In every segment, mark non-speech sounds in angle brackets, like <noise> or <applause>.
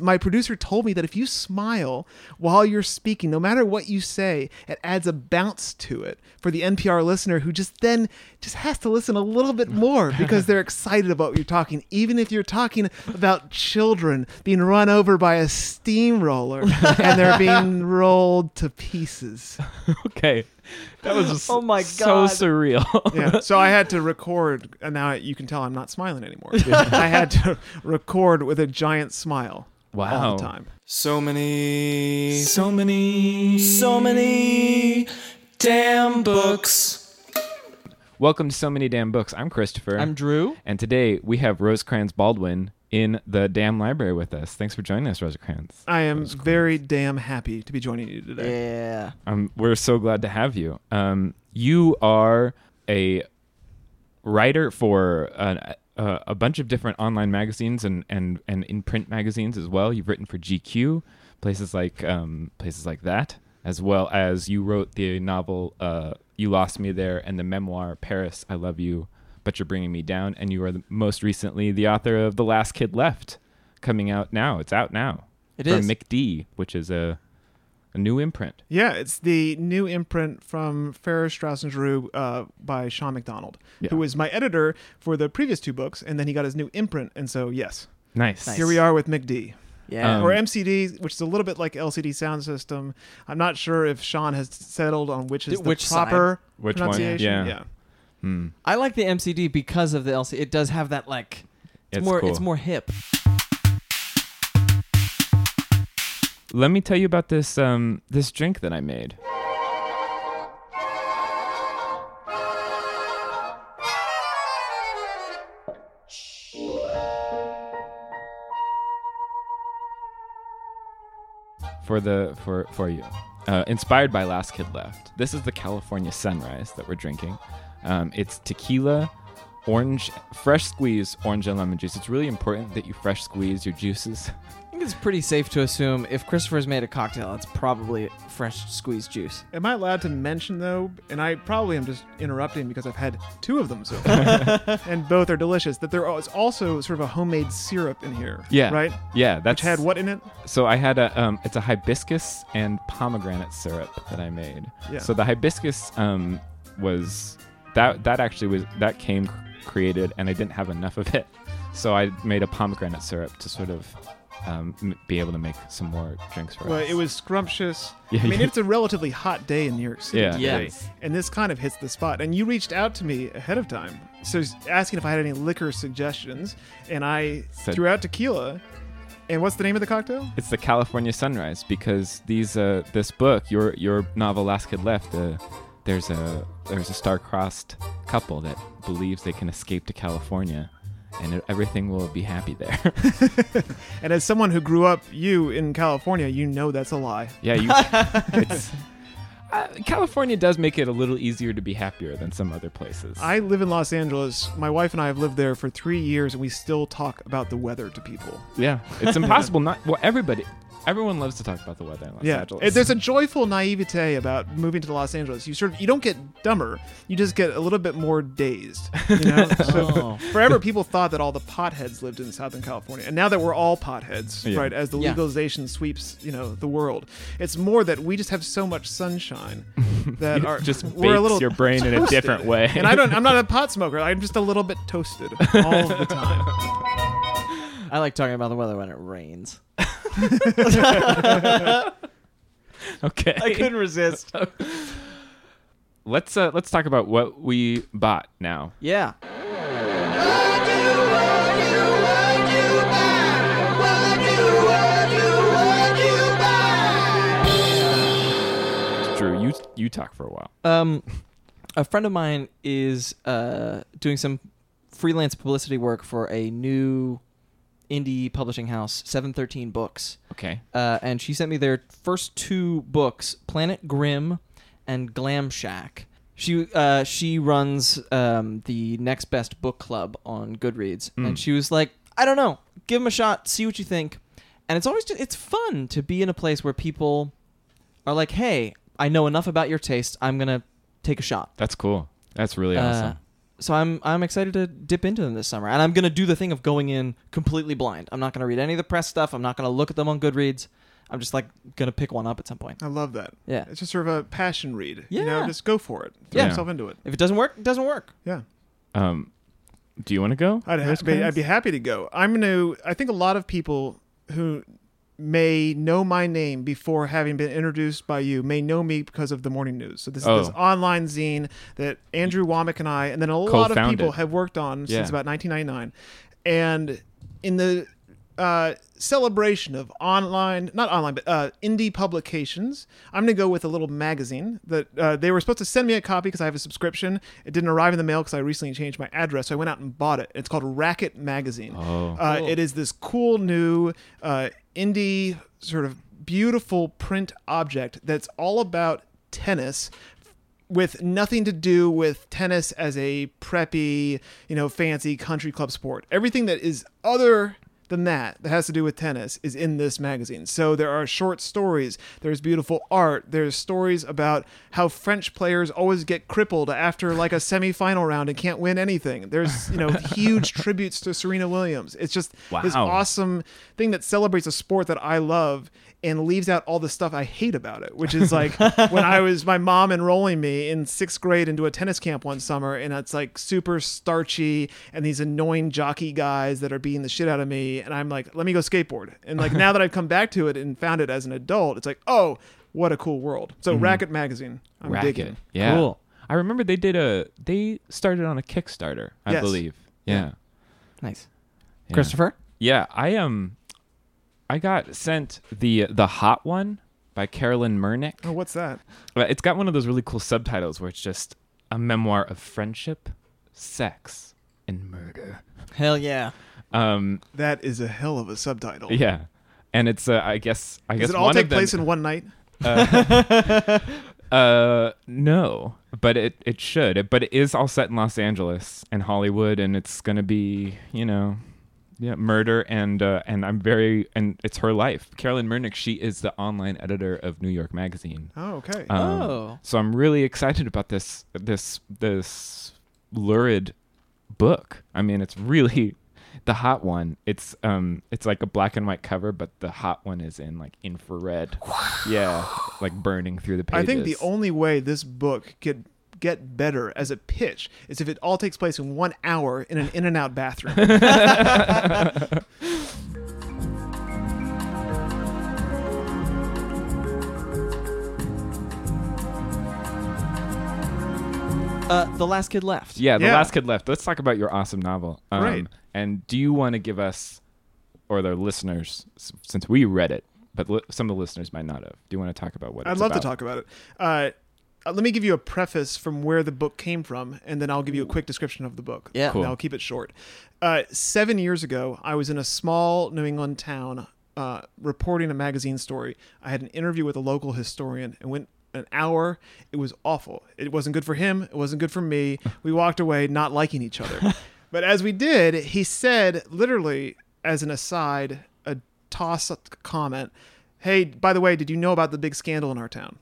My producer told me that if you smile while you're speaking, no matter what you say, it adds a bounce to it for the NPR listener who just then just has to listen a little bit more <laughs> because they're excited about what you're talking, even if you're talking about children being run over by a steamroller <laughs> and they're being rolled to pieces. <laughs> Okay. That was just Oh my god, so surreal. Yeah. So I had to record, and now you can tell I'm not smiling anymore. I had to record with a giant smile all Wow. the time. So many, so many, so many damn books. Welcome to So Many Damn Books. I'm Christopher. I'm Drew. and today we have Rosecrans Baldwin in the damn library with us. Thanks for joining us, Rosecrans. I am very damn happy to be joining you today. Yeah. Um, we're so glad to have you. Um, you are a writer for an, a, a bunch of different online magazines and, and, and in print magazines as well. You've written for GQ, places like um, places like that, as well as you wrote the novel uh, "You Lost Me There" and the memoir "Paris, I Love You, But You're Bringing Me Down." And you are the, most recently the author of "The Last Kid Left," coming out now. It's out now. It from is. McD, which is a a new imprint. Yeah, it's the new imprint from Farrar Straus and Giroux uh, by Sean McDonald, Yeah. who was my editor for the previous two books, and then he got his new imprint, and so yes, Nice. Nice. here we are with McD. Yeah. Um, or MCD, which is a little bit like LCD sound system. I'm not sure if Sean has settled on which is the which side? proper Which one? Yeah. yeah. Hmm. I like the MCD because of the LCD. It does have that like. It's, It's more. cool. It's more hip. Let me tell you about this um this drink that I made. For the for for you, uh, inspired by Last Kid Left. This is the California Sunrise that we're drinking. Um, it's tequila, orange, fresh squeeze orange and lemon juice. It's really important that you fresh squeeze your juices. <laughs> I think it's pretty safe to assume if Christopher's made a cocktail, it's probably fresh squeezed juice. Am I allowed to mention though? And I probably am just interrupting because I've had two of them so <laughs> far, and both are delicious. That there is also sort of a homemade syrup in here. Yeah, Right. Yeah, That's Which that's had what in it? So I had a um, it's a hibiscus and pomegranate syrup that I made. Yeah. So the hibiscus um was that that actually was that came created and I didn't have enough of it, <laughs> so I made a pomegranate syrup to sort of um, m- be able to make some more drinks for Well, us. it was scrumptious. <laughs> Yeah, I mean, yeah. it's a relatively hot day in New York City. Yeah. today, Yes. And this kind of hits the spot. And you reached out to me ahead of time, so asking if I had any liquor suggestions, and I Said- threw out tequila. And what's the name of the cocktail? It's the California Sunrise because these uh, this book, your your novel Last Kid Left, uh, there's a there's a star-crossed couple that believes they can escape to California, and everything will be happy there. <laughs> And as someone who grew up, you in California, you know that's a lie. yeah, you. <laughs> it's, uh, California does make it a little easier to be happier than some other places. I live in Los Angeles. My wife and I have lived there for three years, and we still talk about the weather to people. yeah, it's <laughs> impossible not. Well, everybody, everyone loves to talk about the weather in Los yeah, Angeles. And there's a joyful naivete about moving to Los Angeles. You sort of you don't get dumber, you just get a little bit more dazed. You know, <laughs> so Oh. forever people thought that all the potheads lived in Southern California, and now that we're all potheads, Yeah. right? As the Yeah. legalization sweeps, you know, the world, it's more that we just have so much sunshine <laughs> that It are just we're a little your brain in a different way. And I don't. I'm not a <laughs> pot smoker. I'm just a little bit toasted all the time. I like talking about the weather when it rains. <laughs> Okay. I couldn't resist. <laughs> let's uh, let's talk about what we bought now. Yeah. Drew, you you talk for a while. Um, a friend of mine is uh, doing some freelance publicity work for a new indie publishing house, 713 Books. Okay. Uh, and she sent me their first two books, Planet Grim and Glam Shack. She uh, she runs um, the Next Best Book Club on Goodreads, Mm. and she was like, "I don't know, give them a shot, see what you think." And it's always just, it's fun to be in a place where people are like, "Hey, I know enough about your taste. I'm gonna take a shot." That's cool. That's really Uh, awesome. So I'm I'm excited to dip into them this summer, and I'm gonna do the thing of going in completely blind. I'm not gonna read any of the press stuff. I'm not gonna look at them on Goodreads. I'm just like gonna pick one up at some point. I love that. Yeah. It's just sort of a passion read. You know, Yeah. just go for it. Throw Yeah. yourself into it. If it doesn't work, it doesn't work. Yeah. Um, do you want to go? I'd, ha- be, I'd be happy to go. I'm going to, I think a lot of people who may know my name before having been introduced by you may know me because of the morning news. So this Oh. is this oh. online zine that Andrew Womack and I, and then a lot of people have worked on Yeah. since about 1999. And in the uh, celebration of online, not online, but uh, indie publications, I'm going to go with a little magazine that uh, they were supposed to send me a copy because I have a subscription. It didn't arrive in the mail because I recently changed my address. So I went out and bought it. It's called Racket Magazine. Oh. Uh, Cool. It is this cool new uh, indie sort of beautiful print object that's all about tennis with nothing to do with tennis as a preppy, you know, fancy country club sport. Everything that is other than that that has to do with tennis is in this magazine. So there are short stories, there's beautiful art, there's stories about how French players always get crippled after like a semifinal round and can't win anything. There's, you know, <laughs> huge tributes to Serena Williams. It's just this awesome thing that celebrates a sport that I love and leaves out all the stuff I hate about it, which is like <laughs> when I was my mom enrolling me in sixth grade into a tennis camp one summer, and it's like super starchy and these annoying jockey guys that are beating the shit out of me, and I'm like, let me go skateboard. And like now that I've come back to it and found it as an adult, it's like, oh, what a cool world. So Racket Magazine, I'm Racket. digging. Yeah. Cool. I remember they did a they started on a Kickstarter, I Yes. believe. Yeah. Yeah. Nice. Yeah. Christopher. Yeah, I um I got sent the the hot one by Carolyn Murnick. Oh, what's that? Uh, It's got one of those really cool subtitles where it's just a memoir of friendship, sex, and murder. Hell yeah. Um That is a hell of a subtitle. yeah. And it's uh, I guess I guess Does it all one take of them, place in one night? uh, <laughs> uh no, but it it should. But it is all set in Los Angeles and Hollywood and it's going to be, you know, yeah, murder and uh, and I'm very and it's her life. Carolyn Murnick, she is the online editor of New York Magazine. Oh, okay. Um, Oh. So I'm really excited about this this this lurid book. I mean, it's really <laughs> the hot one. It's um it's like a black and white cover, but the hot one is in like infrared. yeah, like burning through the pages. I think the only way this book could get better as a pitch is if it all takes place in one hour in an in and out bathroom. <laughs> Uh, the last kid left. Yeah, the Yeah. last kid left. Let's talk about your awesome novel. Um, Right. And do you want to give us, or the listeners, since we read it, but li- some of the listeners might not have. Do you want to talk about what? I'd it's love to talk about it. Uh, uh, let me give you a preface from where the book came from, and then I'll give you a quick description of the book. Yeah. Cool. And I'll keep it short. Uh, seven years ago, I was in a small New England town uh, reporting a magazine story. I had an interview with a local historian and went an hour. It was awful. It wasn't good for him. It wasn't good for me. <laughs> We walked away not liking each other. <laughs> but as we did, he said, literally as an aside, a toss comment, "Hey, by the way, did you know about the big scandal in our town?"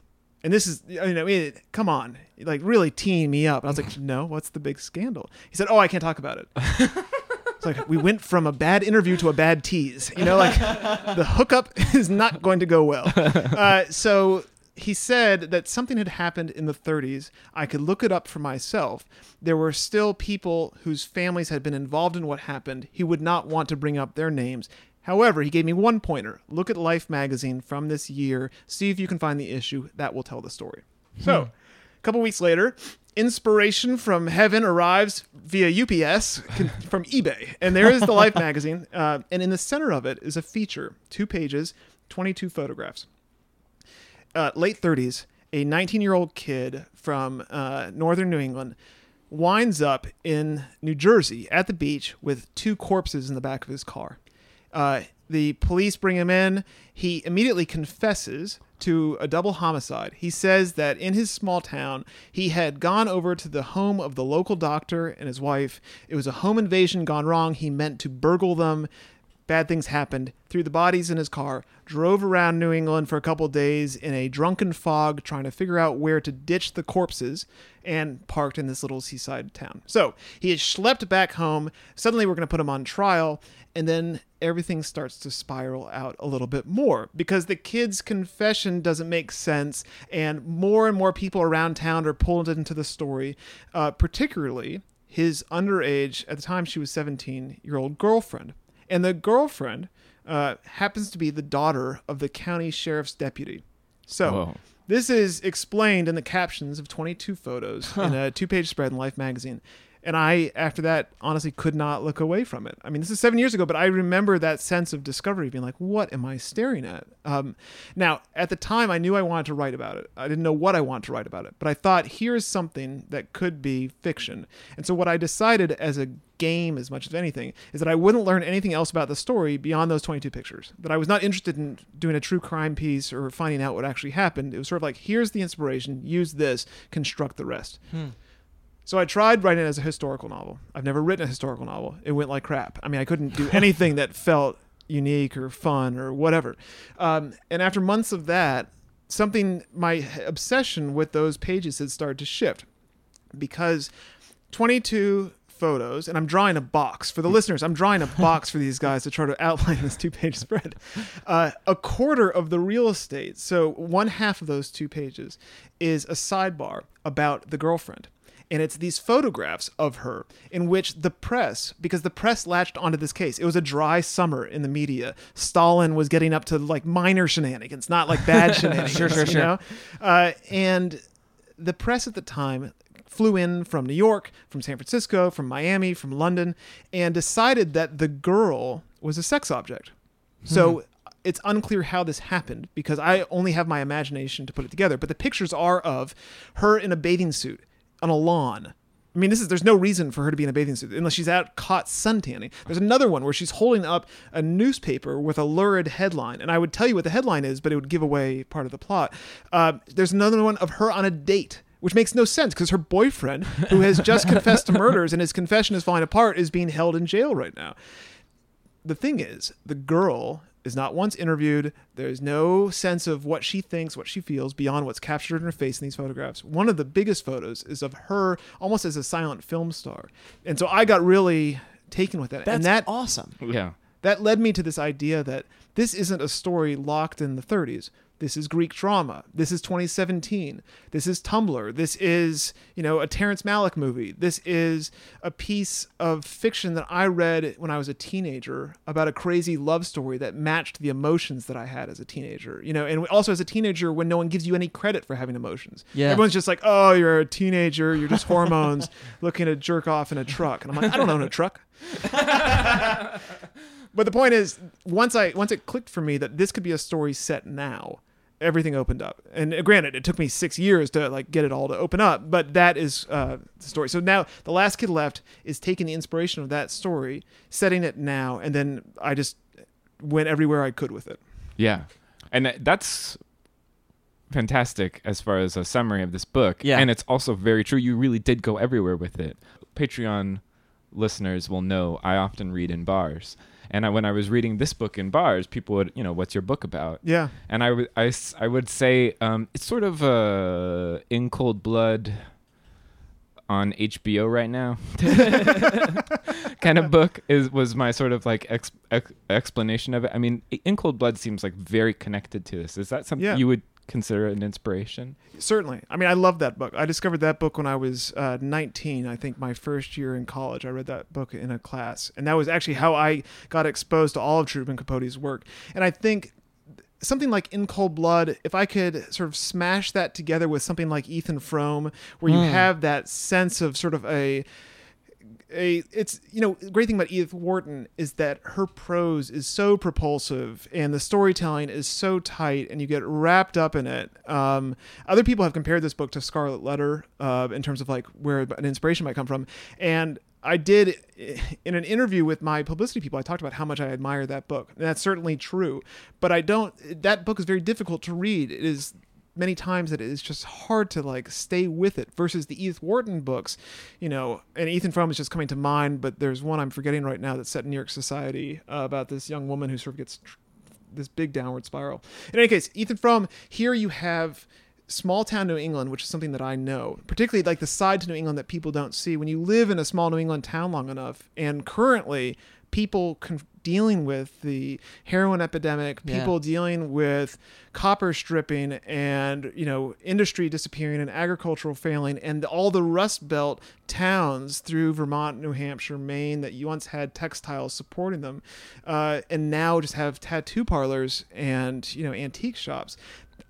And this is, you know, it, come on, like really teeing me up. And I was like, <laughs> no, what's the big scandal? He said, oh, I can't talk about it. it's like we went from a bad interview to a bad tease. You know, like the hookup <laughs> is not going to go well. Uh, so he said that something had happened in the 30s. I could look it up for myself. There were still people whose families had been involved in what happened. He would not want to bring up their names. However, he gave me one pointer. Look at Life magazine from this year. See if you can find the issue. That will tell the story. So, a couple weeks later, inspiration from heaven arrives via UPS con- <laughs> from eBay. And there is the Life <laughs> magazine. Uh, and in the center of it is a feature two pages, 22 photographs uh, late 30s, a 19 year old kid from uh, northern New England winds up in New Jersey at the beach with two corpses in the back of his car. Uh, the police bring him in. He immediately confesses to a double homicide. He says that in his small town, he had gone over to the home of the local doctor and his wife. It was a home invasion gone wrong. He meant to burgle them bad things happened, threw the bodies in his car, drove around New England for a couple days in a drunken fog trying to figure out where to ditch the corpses and parked in this little seaside town. So he is schlepped back home. Suddenly we're going to put him on trial. And then everything starts to spiral out a little bit more because the kid's confession doesn't make sense. And more and more people around town are pulled into the story, uh, particularly his underage, at the time she was 17 year old girlfriend and the girlfriend uh, happens to be the daughter of the county sheriff's deputy. So Whoa. this is explained in the captions of 22 photos in a two-page spread in Life magazine. And I, after that, honestly could not look away from it. I mean, this is seven years ago, but I remember that sense of discovery, being like, "What am I staring at?" Um, now, at the time, I knew I wanted to write about it. I didn't know what I wanted to write about it, but I thought, here's something that could be fiction. And so, what I decided as a game, as much as anything, is that I wouldn't learn anything else about the story beyond those 22 pictures. That I was not interested in doing a true crime piece or finding out what actually happened. It was sort of like, here's the inspiration, use this, construct the rest. So I tried writing it as a historical novel. I've never written a historical novel. It went like crap. I mean, I couldn't do <laughs> anything that felt unique or fun or whatever. Um, and after months of that, something, my obsession with those pages had started to shift because 22 photos, and I'm drawing a box for the listeners. I'm drawing a <laughs> box for these guys to try to outline this two page <laughs> spread. Uh, a quarter of the real estate, so one half of those two pages, is a sidebar about the girlfriend. And it's these photographs of her in which the press, because the press latched onto this case, it was a dry summer in the media. Stalin was getting up to like minor shenanigans, not like bad <laughs> shenanigans. Sure, sure, you sure. know? Uh, and the press at the time flew in from New York, from San Francisco, from Miami, from London, and decided that the girl was a sex object. So it's unclear how this happened because I only have my imagination to put it together. But the pictures are of her in a bathing suit on a lawn. I mean, this is there's no reason for her to be in a bathing suit unless she's out caught suntanning. There's another one where she's holding up a newspaper with a lurid headline, and I would tell you what the headline is, but it would give away part of the plot. Uh, there's another one of her on a date. Which makes no sense because her boyfriend, who has just <laughs> confessed to murders and his confession is falling apart, is being held in jail right now the thing is, the girl is not once interviewed. There's no sense of what she thinks, what she feels beyond what's captured in her face in these photographs. One of the biggest photos is of her almost as a silent film star. And so I got really taken with it. That's and that awesome. Yeah. that led me to this idea that this isn't a story locked in the 30s. This is Greek drama. This is 2017. This is Tumblr. This is, you know, a Terrence Malick movie. This is a piece of fiction that I read when I was a teenager about a crazy love story that matched the emotions that I had as a teenager. You know, and also as a teenager when no one gives you any credit for having emotions. Yeah. Everyone's just like, "Oh, you're a teenager. You're just hormones <laughs> looking to jerk off in a truck." And I'm like, "I don't own a truck." <laughs> But the point is, once I once it clicked for me that this could be a story set now, everything opened up. And uh, granted, it took me six years to like get it all to open up, but that is uh, the story. So now the last kid left is taking the inspiration of that story, setting it now, and then I just went everywhere I could with it. Yeah. And that's fantastic as far as a summary of this book. Yeah. And it's also very true. You really did go everywhere with it. Patreon listeners will know I often read in bars. And I, when I was reading this book in bars, people would, you know, what's your book about? Yeah, And I would, I, s- I would say um, it's sort of a in cold blood on HBO right now <laughs> <laughs> kind of book is was my sort of like ex, ex, explanation of it. I mean, In Cold Blood seems like very connected to this. Is that something Yeah. you would consider an inspiration? Certainly. I mean, I love that book. I discovered that book when I was uh, 19. I think my first year in college. I read that book in a class, and that was actually how I got exposed to all of Truman Capote's work. And I think something like In Cold Blood, if I could sort of smash that together with something like Ethan Frome, where you Mm. have that sense of sort of a a it's you know the great thing about Edith Wharton is that her prose is so propulsive and the storytelling is so tight and you get wrapped up in it. Um, other people have compared this book to Scarlet Letter uh, in terms of like where an inspiration might come from, and I did in an interview with my publicity people. I talked about how much I admire that book, and that's certainly true. But I don't. That book is very difficult to read. It is many times that it is just hard to like stay with it versus the Edith Wharton books, you know, and Ethan Frome is just coming to mind, but there's one I'm forgetting right now that's set in New York society uh, about this young woman who sort of gets tr- this big downward spiral. In any case, Ethan Frome, here you have small town New England, which is something that I know, particularly like the side to New England that people don't see. When you live in a small New England town long enough, and currently people con- dealing with the heroin epidemic, Yeah. people dealing with copper stripping and you know industry disappearing and agricultural failing and all the rust belt towns through Vermont, New Hampshire, Maine that you once had textiles supporting them, uh, and now just have tattoo parlors and you know antique shops.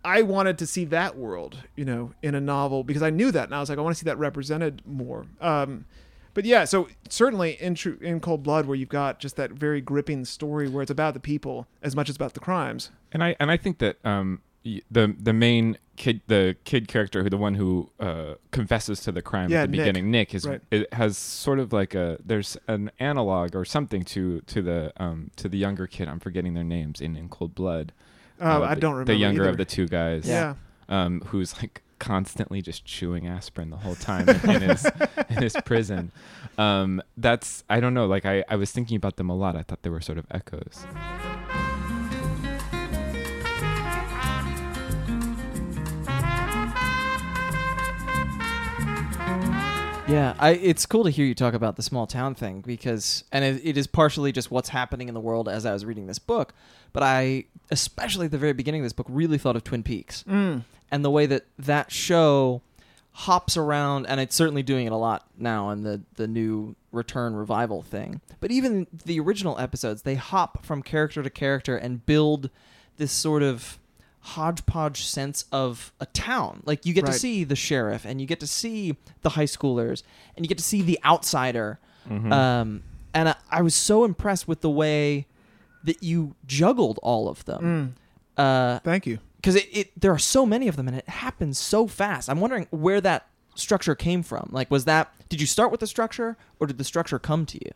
I wanted to see that world, you know, in a novel because I knew that, and I was like, I want to see that represented more. Um, but yeah, so certainly in True, in Cold Blood, where you've got just that very gripping story where it's about the people as much as about the crimes. And I and I think that um the the main kid the kid character who the one who uh, confesses to the crime Yeah, at the Nick. beginning Nick is Right. it has sort of like a there's an analog or something to to the um to the younger kid I'm forgetting their names in In Cold Blood Uh, Uh, I the- don't remember the younger either. of the two guys Yeah. um who's like constantly just chewing aspirin the whole time in, in his <laughs> in his prison um that's I don't know like I I was thinking about them a lot I thought they were sort of echoes Yeah, I, it's cool to hear you talk about the small town thing because, and it, it is partially just what's happening in the world as I was reading this book. But I, especially at the very beginning of this book, really thought of Twin Peaks Mm. and the way that that show hops around, and it's certainly doing it a lot now in the the new return revival thing. But even the original episodes, they hop from character to character and build this sort of hodgepodge sense of a town. Like you get to see the sheriff, and you get to see the high schoolers, and you get to see the outsider. Mhm. Um, and I, I was so impressed with the way that you juggled all of them. Mm. Uh, Thank you. because it, it there are so many of them and it happens so fast i'm wondering where that structure came from like was that did you start with the structure or did the structure come to you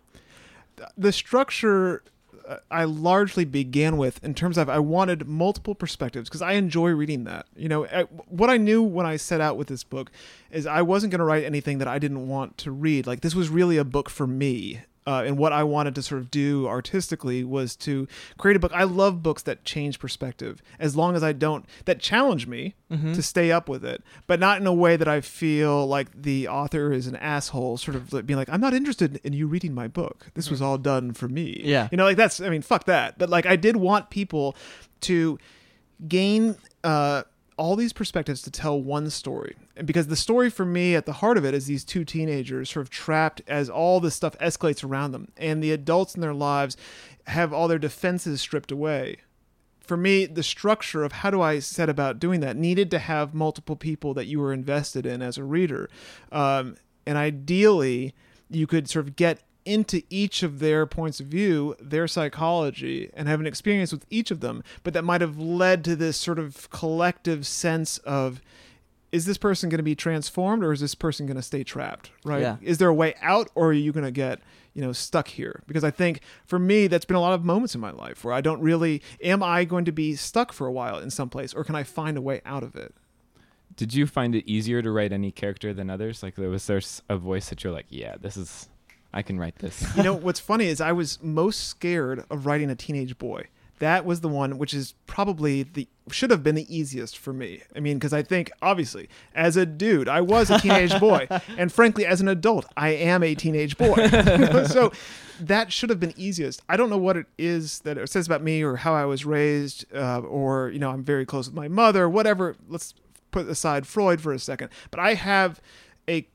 the structure Uh, I largely began with in terms of I wanted multiple perspectives because I enjoy reading that. You know, I, what I knew when I set out with this book is I wasn't going to write anything that I didn't want to read. Like this was really a book for me. Uh, and what I wanted to sort of do artistically was to create a book. I love books that change perspective, as long as I don't that challenge me Mhm. to stay up with it, but not in a way that I feel like the author is an asshole, sort of like being like, I'm not interested in you reading my book. This was all done for me. Yeah. You know, like that's, I mean, fuck that. But like, I did want people to gain uh, all these perspectives to tell one story. And because the story for me at the heart of it is these two teenagers sort of trapped as all this stuff escalates around them. And the adults in their lives have all their defenses stripped away for me, the structure of how do I set about doing that needed to have multiple people that you were invested in as a reader. Um, and ideally, you could sort of get into each of their points of view, their psychology, and have an experience with each of them. But that might have led to this sort of collective sense of is this person going to be transformed or is this person going to stay trapped right Yeah. is there a way out or are you going to get you know stuck here because i think for me that's been a lot of moments in my life where i don't really am i going to be stuck for a while in some place or can i find a way out of it Did you find it easier to write any character than others? Like, there was there a voice that you're like, yeah, this is, I can write this. you know <laughs> what's funny is i was most scared of writing a teenage boy that was the one which is probably the should have been the easiest for me. I mean, because I think obviously as a dude, I was a teenage boy, <laughs> and frankly, as an adult, I am a teenage boy. <laughs> so that should have been easiest. I don't know what it is that it says about me or how I was raised, uh, or you know, I'm very close with my mother, whatever. Let's put aside Freud for a second, but I have a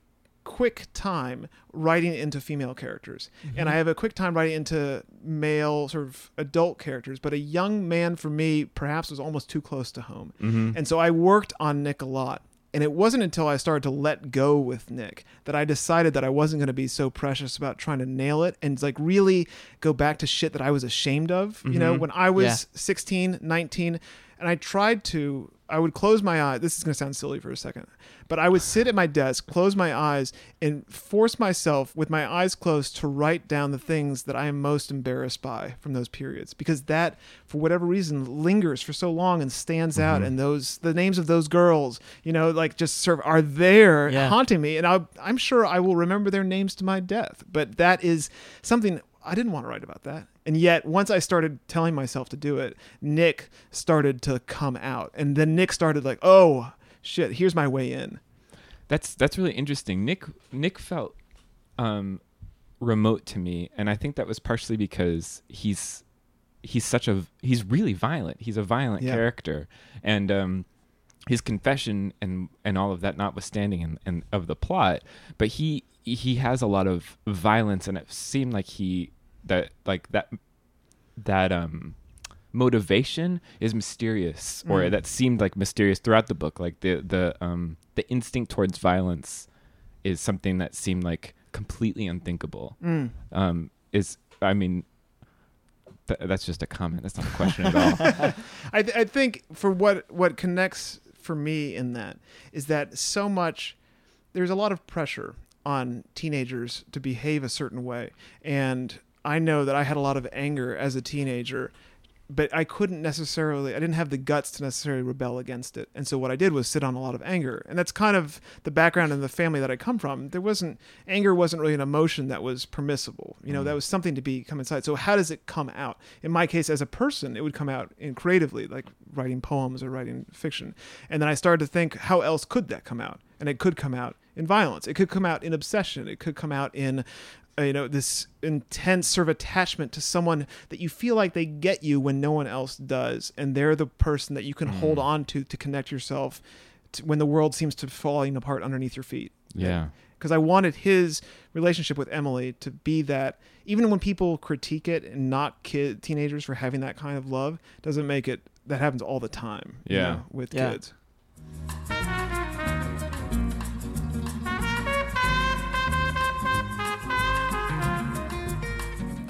quick time writing into female characters. And mm-hmm. i have a quick time writing into male sort of adult characters but a young man for me perhaps was almost too close to home. Mm-hmm. And so i worked on nick a lot. And it wasn't until i started to let go with nick that i decided that i wasn't going to be so precious about trying to nail it and like really go back to shit that i was ashamed of you know? Mm-hmm. When i was Yeah. 16 19 and i tried to i would close my eyes this is going to sound silly for a second but i would sit at my desk close my eyes and force myself with my eyes closed to write down the things that i am most embarrassed by from those periods. Because that for whatever reason lingers for so long and stands out mm-hmm. and those the names of those girls you know like just sort of are there Yeah. haunting me. And I, i'm sure i will remember their names to my death. But that is something I didn't want to write about that. And yet, once I started telling myself to do it, Nick started to come out. And then Nick started like, oh, shit, here's my way in. That's that's really interesting. Nick Nick felt um, remote to me, and I think that was partially because he's he's such a he's really violent. He's a violent Yeah. character, and um, his confession and and all of that notwithstanding and, and of the plot, but he he has a lot of violence, and it seemed like he that like that that um motivation is mysterious or Mm. that seemed like mysterious throughout the book like the the um the instinct towards violence is something that seemed like completely unthinkable Mm. um is i mean th- that's just a comment that's not a question at all <laughs> I, th- I think for what what connects for me in that is that so much there's a lot of pressure on teenagers to behave a certain way. And i know that i had a lot of anger as a teenager but i couldn't necessarily i didn't have the guts to necessarily rebel against it. And so what i did was sit on a lot of anger. And that's kind of the background in the family that i come from. There wasn't anger wasn't really an emotion that was permissible. You know that mm. was something to be come inside. So how does it come out? In my case as a person it would come out in creatively like writing poems or writing fiction. And then i started to think how else could that come out? And it could come out in violence. It could come out in obsession. It could come out in you know this intense sort of attachment to someone that you feel like they get you when no one else does and they're the person that you can mm-hmm. hold on to to connect yourself to when the world seems to be falling apart underneath your feet yeah because I wanted his relationship with Emily to be that even when people critique it and not kid teenagers for having that kind of love doesn't make it that happens all the time you Yeah. know, with Yeah. kids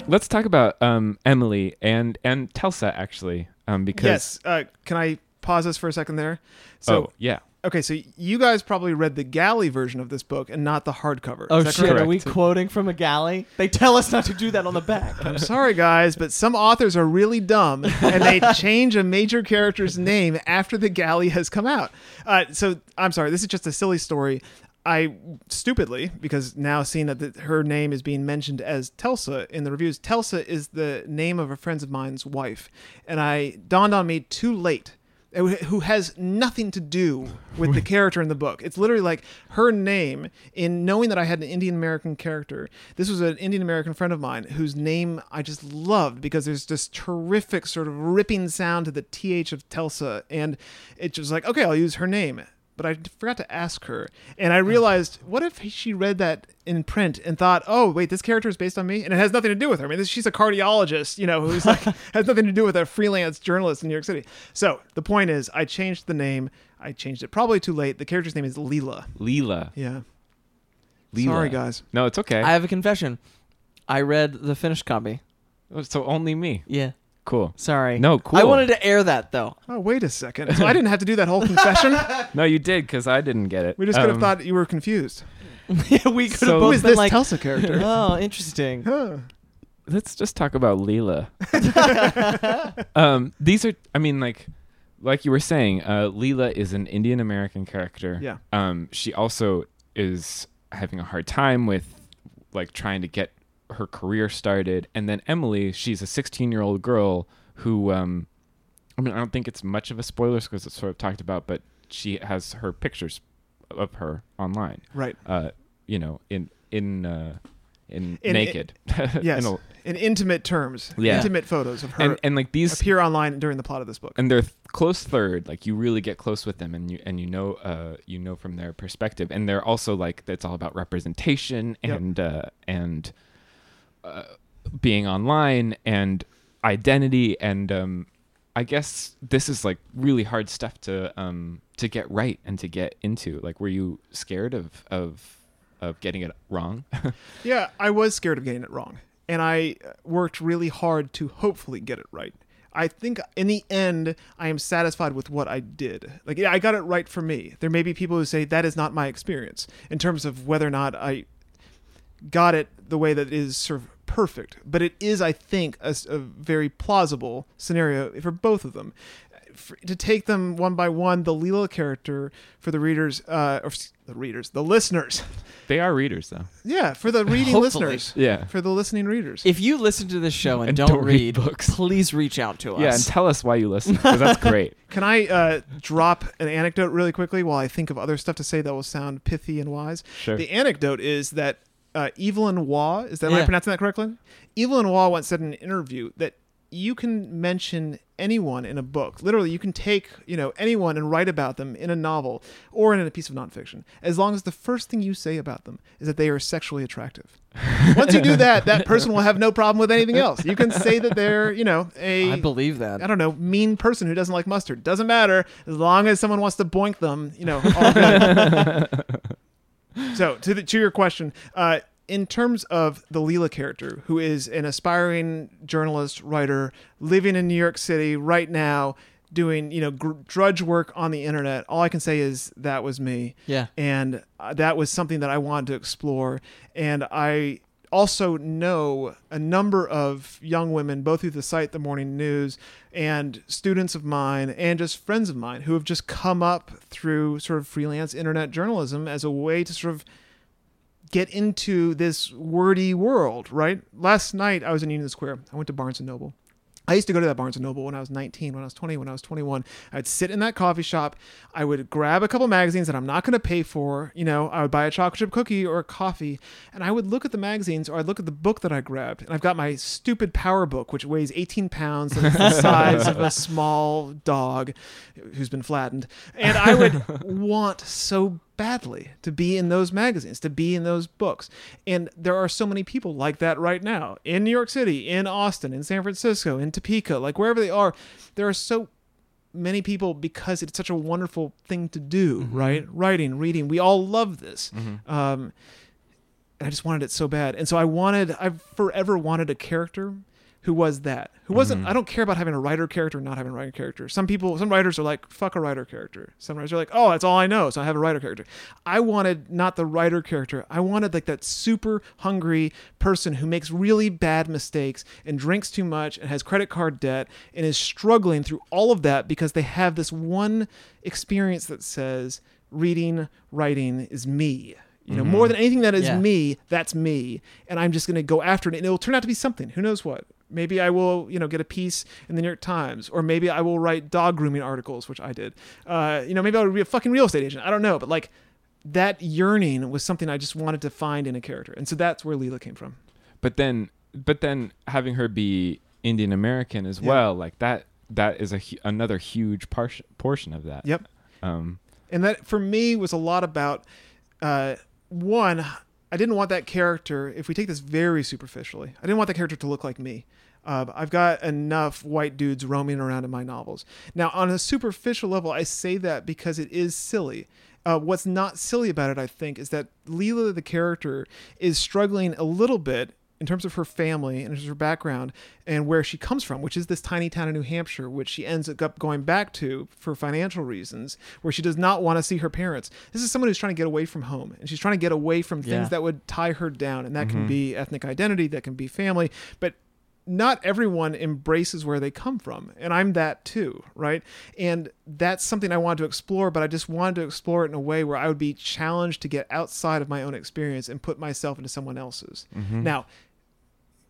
let's talk about um emily and and telsa actually um because yes uh, can I pause this for a second there so oh yeah okay so you guys probably read the galley version of this book and not the hardcover Oh shit! Correct? Are we quoting from a galley? They tell us not to do that on the back. <laughs> I'm sorry, guys, but some authors are really dumb and they <laughs> change a major character's name after the galley has come out. Uh, so I'm sorry, this is just a silly story. I stupidly, because now seeing that the, her name is being mentioned as Telsa in the reviews, Telsa is the name of a friend of mine's wife. And I dawned on me too late uh, who has nothing to do with the <laughs> character in the book. It's literally like her name in knowing that I had an Indian American character. This was an Indian American friend of mine whose name I just loved because there's this terrific sort of ripping sound to the th of Telsa and it just like, okay, I'll use her name. But I forgot to ask her. And I realized, what if she read that in print and thought, oh, wait, this character is based on me? And it has nothing to do with her. I mean, this, she's a cardiologist, you know, who's like, <laughs> has nothing to do with a freelance journalist in New York City. So the point is, I changed the name. I changed it probably too late. The character's name is Leela. leela Yeah. leela Sorry, guys. no it's okay I have a confession. I read the finished copy. so only me Yeah. Cool Sorry. No, cool. I wanted to air that though. Oh, wait a second. So I didn't have to do that whole confession? <laughs> no you did because i didn't get it We just could have Um, thought you were confused. <laughs> yeah, we could So- have Who both is been this like, Telsa character? <laughs> oh, interesting. Huh. let's just talk about Leela. um, these are, I mean, like, like you were saying, uh, Leela is an Indian American character. Yeah. Um, she also is having a hard time with, like, trying to get her career started, and then Emily, she's a 16 year old girl who um, I mean, I don't think it's much of a spoiler because it's sort of talked about, but she has her pictures of her online. Right. Uh, you know, in in uh, in, In- naked. <laughs> Yes. In a- In intimate terms. Yeah. Intimate photos of her and and like these appear online during the plot of this book. and they're th- close third like you really get close with them and you and you know uh you know from their perspective and they're also like it's all about representation Yep. and uh and uh, being online and identity and um i guess this is like really hard stuff to um to get right and to get into like were you scared of of of getting it wrong <laughs> Yeah, I was scared of getting it wrong, and I worked really hard to hopefully get it right. I think in the end, I am satisfied with what I did. Like, yeah, I got it right for me. There may be people who say that is not my experience in terms of whether or not I got it the way that is sort of perfect. But it is, I think, a very plausible scenario for both of them. For, to take them one by one, the Leela character for the readers, uh, or the readers, the listeners. <laughs> they are readers though Yeah, for the reading Hopefully. listeners. yeah For the listening readers. If you listen to this show and, And don't, don't read read, books. please reach out to us. <laughs> yeah and tell us why you listen because that's <laughs> great Can I uh, drop an anecdote really quickly while I think of other stuff to say that will sound pithy and wise? sure The anecdote is that uh, Evelyn Waugh, is that am I Yeah. pronouncing that correctly? Evelyn Waugh once said in an interview that you can mention anyone in a book. Literally, you can take you know anyone and write about them in a novel or in a piece of nonfiction, as long as the first thing you say about them is that they are sexually attractive. <laughs> Once you do that, that person will have no problem with anything else. You can say that they're you know a I believe that. I don't know, mean person who doesn't like mustard. Doesn't matter as long as someone wants to boink them. You know. <laughs> so to the, to your question, uh, in terms of the Leela character, who is an aspiring journalist, writer, living in New York City right now, doing you know gr- drudge work on the internet, all I can say is that was me Yeah. and uh, that was something that I wanted to explore. And I also know a number of young women, both through the site, The Morning News, and students of mine, and just friends of mine who have just come up through sort of freelance internet journalism as a way to sort of get into this wordy world, right? Last night I was in Union Square. I went to Barnes and Noble. I used to go to that Barnes and Noble when I was 19, when I was 20, when I was 21. I'd sit in that coffee shop. I would grab a couple magazines that I'm not going to pay for. You know, I would buy a chocolate chip cookie or a coffee, and I would look at the magazines or I'd look at the book that I grabbed. And I've got my stupid PowerBook, which weighs 18 pounds and is the <laughs> size of a small dog who's been flattened. And I would want so badly to be in those magazines, to be in those books. And there are so many people like that right now in New York City, in Austin, in San Francisco, in Topeka, like wherever they are. There are so many people because it's such a wonderful thing to do, right? Writing, reading. We all love this. Um, and I just wanted it so bad. And so I wanted, I've forever wanted a character who was that. Who wasn't, mm-hmm. I don't care about having a writer character or not having a writer character. Some people, some writers are like, fuck a writer character. Some writers are like, oh, that's all I know. So I have a writer character. I wanted not the writer character. I wanted like that super hungry person who makes really bad mistakes and drinks too much and has credit card debt and is struggling through all of that because they have this one experience that says reading, writing is me. You know, more mm-hmm. than anything that is Yeah. me, that's me. And I'm just going to go after it. And it'll turn out to be something. Who knows what? Maybe I will, you know, get a piece in the New York Times, or maybe I will write dog grooming articles, which I did. Uh, you know, maybe I'll be a fucking real estate agent. I don't know, but like that yearning was something I just wanted to find in a character, and so that's where Leela came from. but then but then having her be Indian American as Yeah. well, like that that is a another huge portion portion of that. Yep. Um, and that for me was a lot about uh, one i didn't want that character if we take this very superficially i didn't want that character to look like me uh, i've got enough white dudes roaming around in my novels now on a superficial level i say that because it is silly uh, what's not silly about it i think is that leela the character is struggling a little bit in terms of her family and her background and where she comes from, which is this tiny town in New Hampshire, which she ends up going back to for financial reasons, where she does not want to see her parents. This is someone who's trying to get away from home and she's trying to get away from things Yeah. that would tie her down. And that can be ethnic identity, that can be family, but not everyone embraces where they come from and i'm that too right and that's something i wanted to explore but i just wanted to explore it in a way where i would be challenged to get outside of my own experience and put myself into someone else's now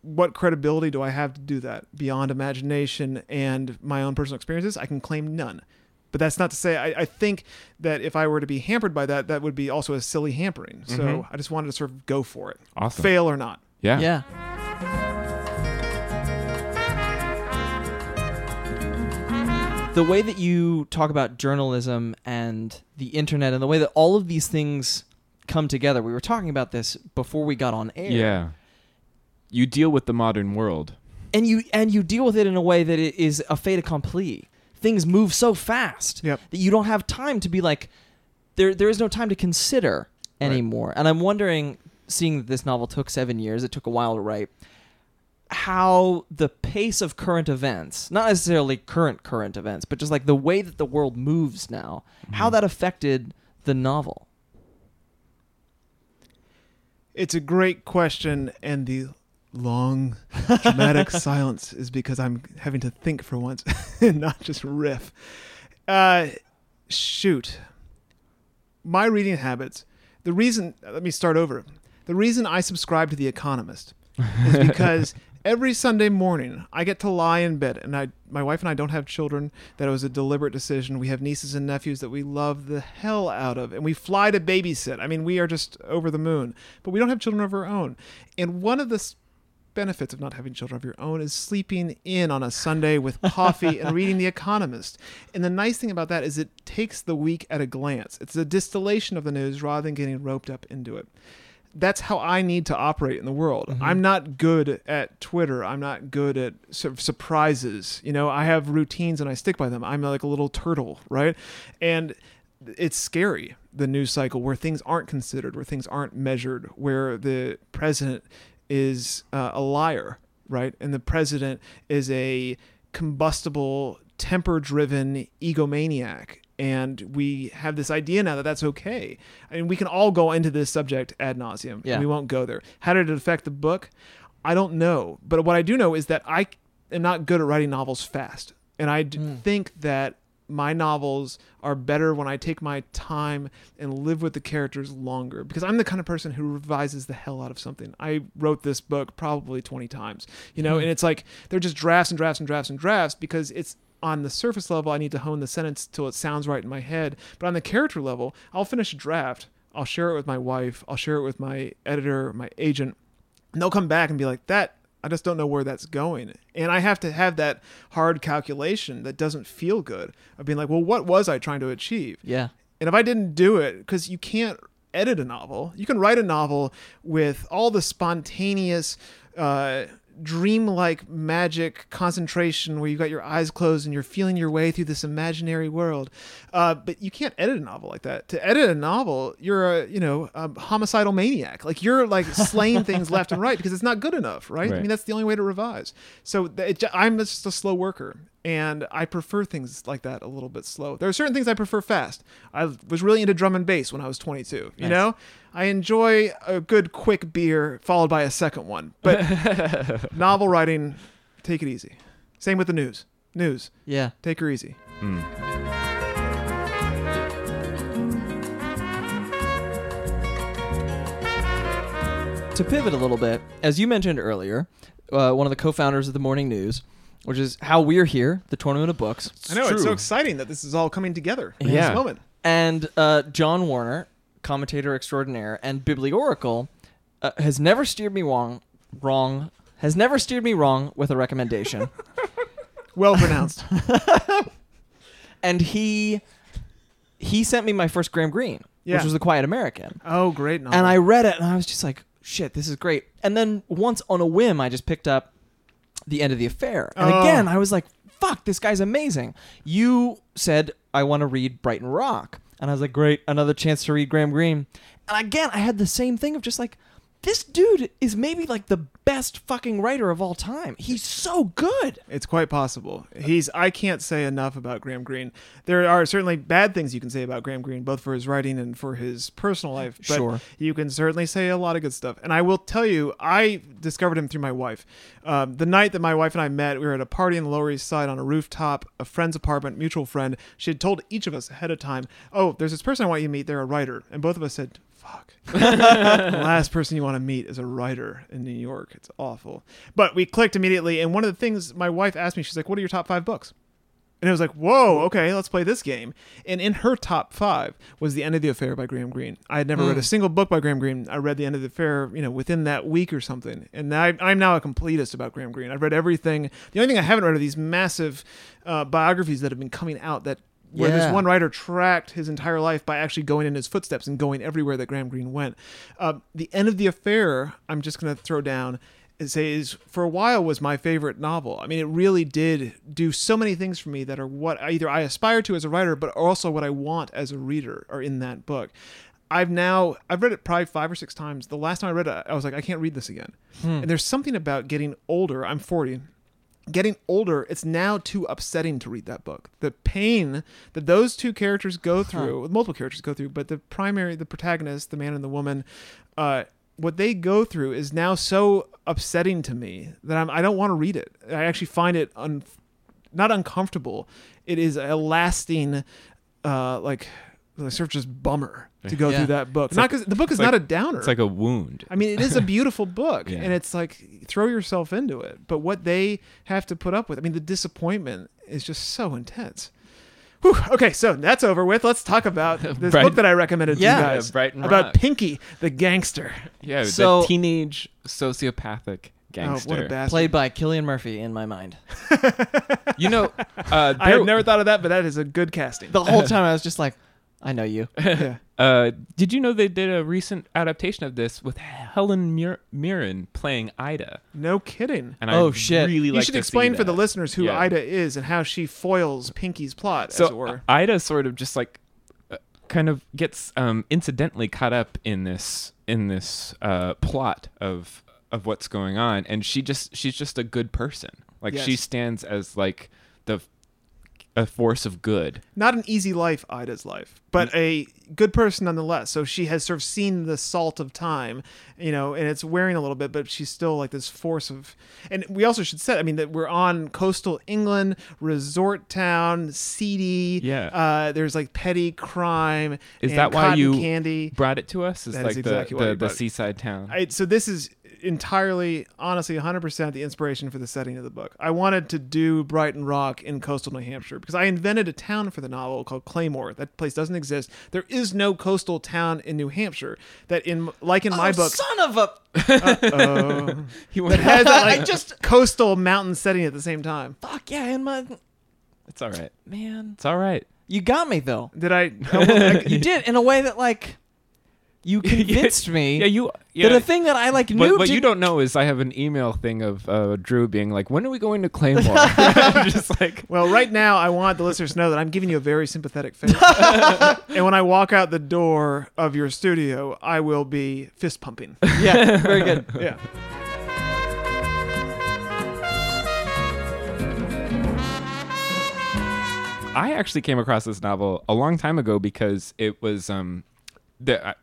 what credibility do I have to do that beyond imagination and my own personal experiences? I can claim none. But that's not to say I, I think that if I were to be hampered by that, that would be also a silly hampering. So Mhm. I just wanted to sort of go for it, Awesome. fail or not. Yeah. Yeah. The way that you talk about journalism and the internet and the way that all of these things come together, we were talking about this before we got on air. Yeah. You deal with the modern world. And you and you deal with it in a way that it is a fait accompli. Things move so fast Yep. that you don't have time to be like there there is no time to consider Right. anymore. And I'm wondering seeing that this novel took 7 years, it took a while to write, how the pace of current events, not necessarily current current events, but just like the way that the world moves now, how Mhm. that affected the novel. It's a great question, and the long, dramatic <laughs> silence is because I'm having to think for once <laughs> and not just riff. Uh, shoot. My reading habits, the reason, let me start over. The reason I subscribe to The Economist is <laughs> because every Sunday morning I get to lie in bed, and I, my wife and I don't have children. That was a deliberate decision. We have nieces and nephews that we love the hell out of, and we fly to babysit. I mean, we are just over the moon, but we don't have children of our own. And one of the benefits of not having children of your own is sleeping in on a Sunday with coffee and <laughs> reading The Economist. And the nice thing about that is it takes the week at a glance. It's a distillation of the news rather than getting roped up into it that's how I need to operate in the world. Mhm. I'm not good at Twitter. I'm not good at sort of surprises. You know, I have routines and I stick by them. I'm like a little turtle, right? And it's scary the news cycle where things aren't considered, where things aren't measured, where the president is uh, a liar, right? And the president is a combustible, temper-driven egomaniac. And we have this idea now that that's okay. I mean, we can all go into this subject ad nauseum. Yeah. We won't go there. How did it affect the book? I don't know. But what I do know is that I am not good at writing novels fast. And I Mm. think that my novels are better when I take my time and live with the characters longer because I'm the kind of person who revises the hell out of something. I wrote this book probably 20 times, you know, Hmm. and it's like they're just drafts and drafts and drafts and drafts because it's on the surface level I need to hone the sentence till it sounds right in my head, but on the character level, I'll finish a draft, I'll share it with my wife, I'll share it with my editor, my agent, and they'll come back and be like, "That I just don't know where that's going." And I have to have that hard calculation that doesn't feel good of being like, "Well, what was I trying to achieve?" Yeah. And if I didn't do it, because you can't edit a novel, you can write a novel with all the spontaneous, uh, dreamlike magic concentration where you've got your eyes closed and you're feeling your way through this imaginary world. Uh, but you can't edit a novel like that. To edit a novel, you're a you know a homicidal maniac. Like you're like slaying things left and right because it's not good enough, right? I mean that's the only way to revise. So it, I'm just a slow worker, and I prefer things like that a little bit slow. There are certain things I prefer fast. I was really into drum and bass when I was 22. You Nice. know, I enjoy a good quick beer followed by a second one. But <laughs> novel writing, take it easy. Same with the news. News, Yeah. take her easy. Mm. To pivot a little bit, as you mentioned earlier, uh, one of the co-founders of the Morning News, which is how we're here, the Tournament of Books. I know it's so exciting that this is all coming together. in Yeah. this moment. And uh, John Warner, commentator extraordinaire and biblioracle, uh, has never steered me wrong. Wrong has never steered me wrong with a recommendation, <laughs> Well pronounced. <laughs> and he he sent me my first Graham Greene, Yeah. which was The Quiet American, oh, great novel. and I read it, and I was just like, "Shit, this is great." And then once on a whim, I just picked up The End of the Affair, and Oh. again, I was like, "Fuck, this guy's amazing." You said I want to read Brighton Rock, and I was like, "Great, another chance to read Graham Greene." And again, I had the same thing of just like, this dude is maybe like the best fucking writer of all time. He's so good. It's quite possible. He's. I can't say enough about Graham Greene. There are certainly bad things you can say about Graham Greene, both for his writing and for his personal life. But Sure. you can certainly say a lot of good stuff. And I will tell you, I discovered him through my wife. Um, the night that my wife and I met, we were at a party in the Lower East Side on a rooftop, a friend's apartment, mutual friend. She had told each of us ahead of time, "Oh, there's this person I want you to meet. They're a writer," and both of us said. Fuck. <laughs> the last person you want to meet is a writer in New York. It's awful. But we clicked immediately, and one of the things my wife asked me, she's like, "What are your top five books?" And I was like, "Whoa, okay, let's play this game." And in her top five was The End of the Affair by Graham Greene. I had never read a single book by Graham Greene. I read The End of the Affair, you know, within that week or something. And I, I'm now a completist about Graham Greene. I've read everything. The only thing I haven't read are these massive uh, biographies that have been coming out that where Yeah. this one writer tracked his entire life by actually going in his footsteps and going everywhere that Graham Greene went. Uh, the end of the affair, I'm just going to throw down and say is for a while was my favorite novel. I mean, it really did do so many things for me that are what either I aspire to as a writer, but also what I want as a reader are in that book. I've now I've read it probably five or six times. The last time I read it, I was like, I can't read this again. And there's something about getting older. I'm 40 getting older, it's now too upsetting to read that book. The pain that those two characters go through, multiple characters go through, but the primary, the protagonist, the man and the woman, uh, what they go through is now so upsetting to me that I'm, I don't want to read it. I actually find it un, not uncomfortable. It is a lasting, uh, like, like sort of just bummer to go Yeah. through that book. not because the book is like- not a downer. It's like a wound. I mean, it is a <laughs> beautiful book, Yeah. and it's like throw yourself into it. But what they have to put up with, I mean, the disappointment is just so intense. Whew. Okay, so that's over with. Let's talk about <laughs> this Bright- book that I recommended Yeah. to you guys Brighton about Rock. Pinky the gangster. Yeah, So- the teenage sociopathic gangster. Oh, what a bastard! Played by Cillian Murphy in my mind. <laughs> You know, uh, I there- had never thought of that, but that is a good casting. The whole time I was just like, I know you. <laughs> yeah. Uh, did you know they did a recent adaptation of this with Helen Mir- Mirren playing Ida? No kidding. And Oh, I shit. really You should explain for the listeners who Yeah. Ida is and how she foils Pinky's plot, as So it were. Ida sort of just like uh, kind of gets um, incidentally caught up in this in this uh, plot of of what's going on, and she just she's just a good person. Like she stands as like the a force of good. not an easy life, Ida's life, but a good person nonetheless. So she has sort of seen the salt of time, you know, and it's wearing a little bit, but she's still like this force of. And we also should say, I mean, that we're on coastal England, resort town, seedy. Yeah. Uh, there's like petty crime. Is that why you candy? brought it to us? Is That like is exactly the the, the seaside town. I, so this is entirely, honestly, 100% the inspiration for the setting of the book. I wanted to do Brighton Rock in coastal New Hampshire because I invented a town for the novel called Claymore. That place doesn't exist. There is no coastal town in New Hampshire that, in like in my oh, book, son of a. uh, He that has <laughs> that like just- coastal mountain setting at the same time. Fuck yeah, in my it's all right. man. It's all right. You got me though. Did I? well, I- <laughs> You did in a way that like you <laughs> convinced me Yeah, you. Yeah. that a thing that I like knew. What, what you don't know is I have an email thing of uh, Drew being like, "When are we going to Claymore?" <laughs> <laughs> I'm just like, well, right now, I want the listeners to know that I'm giving you a very sympathetic face. and when I walk out the door of your studio, I will be fist pumping. Yeah, very good. Yeah. I actually came across this novel a long time ago because it was um, the uh,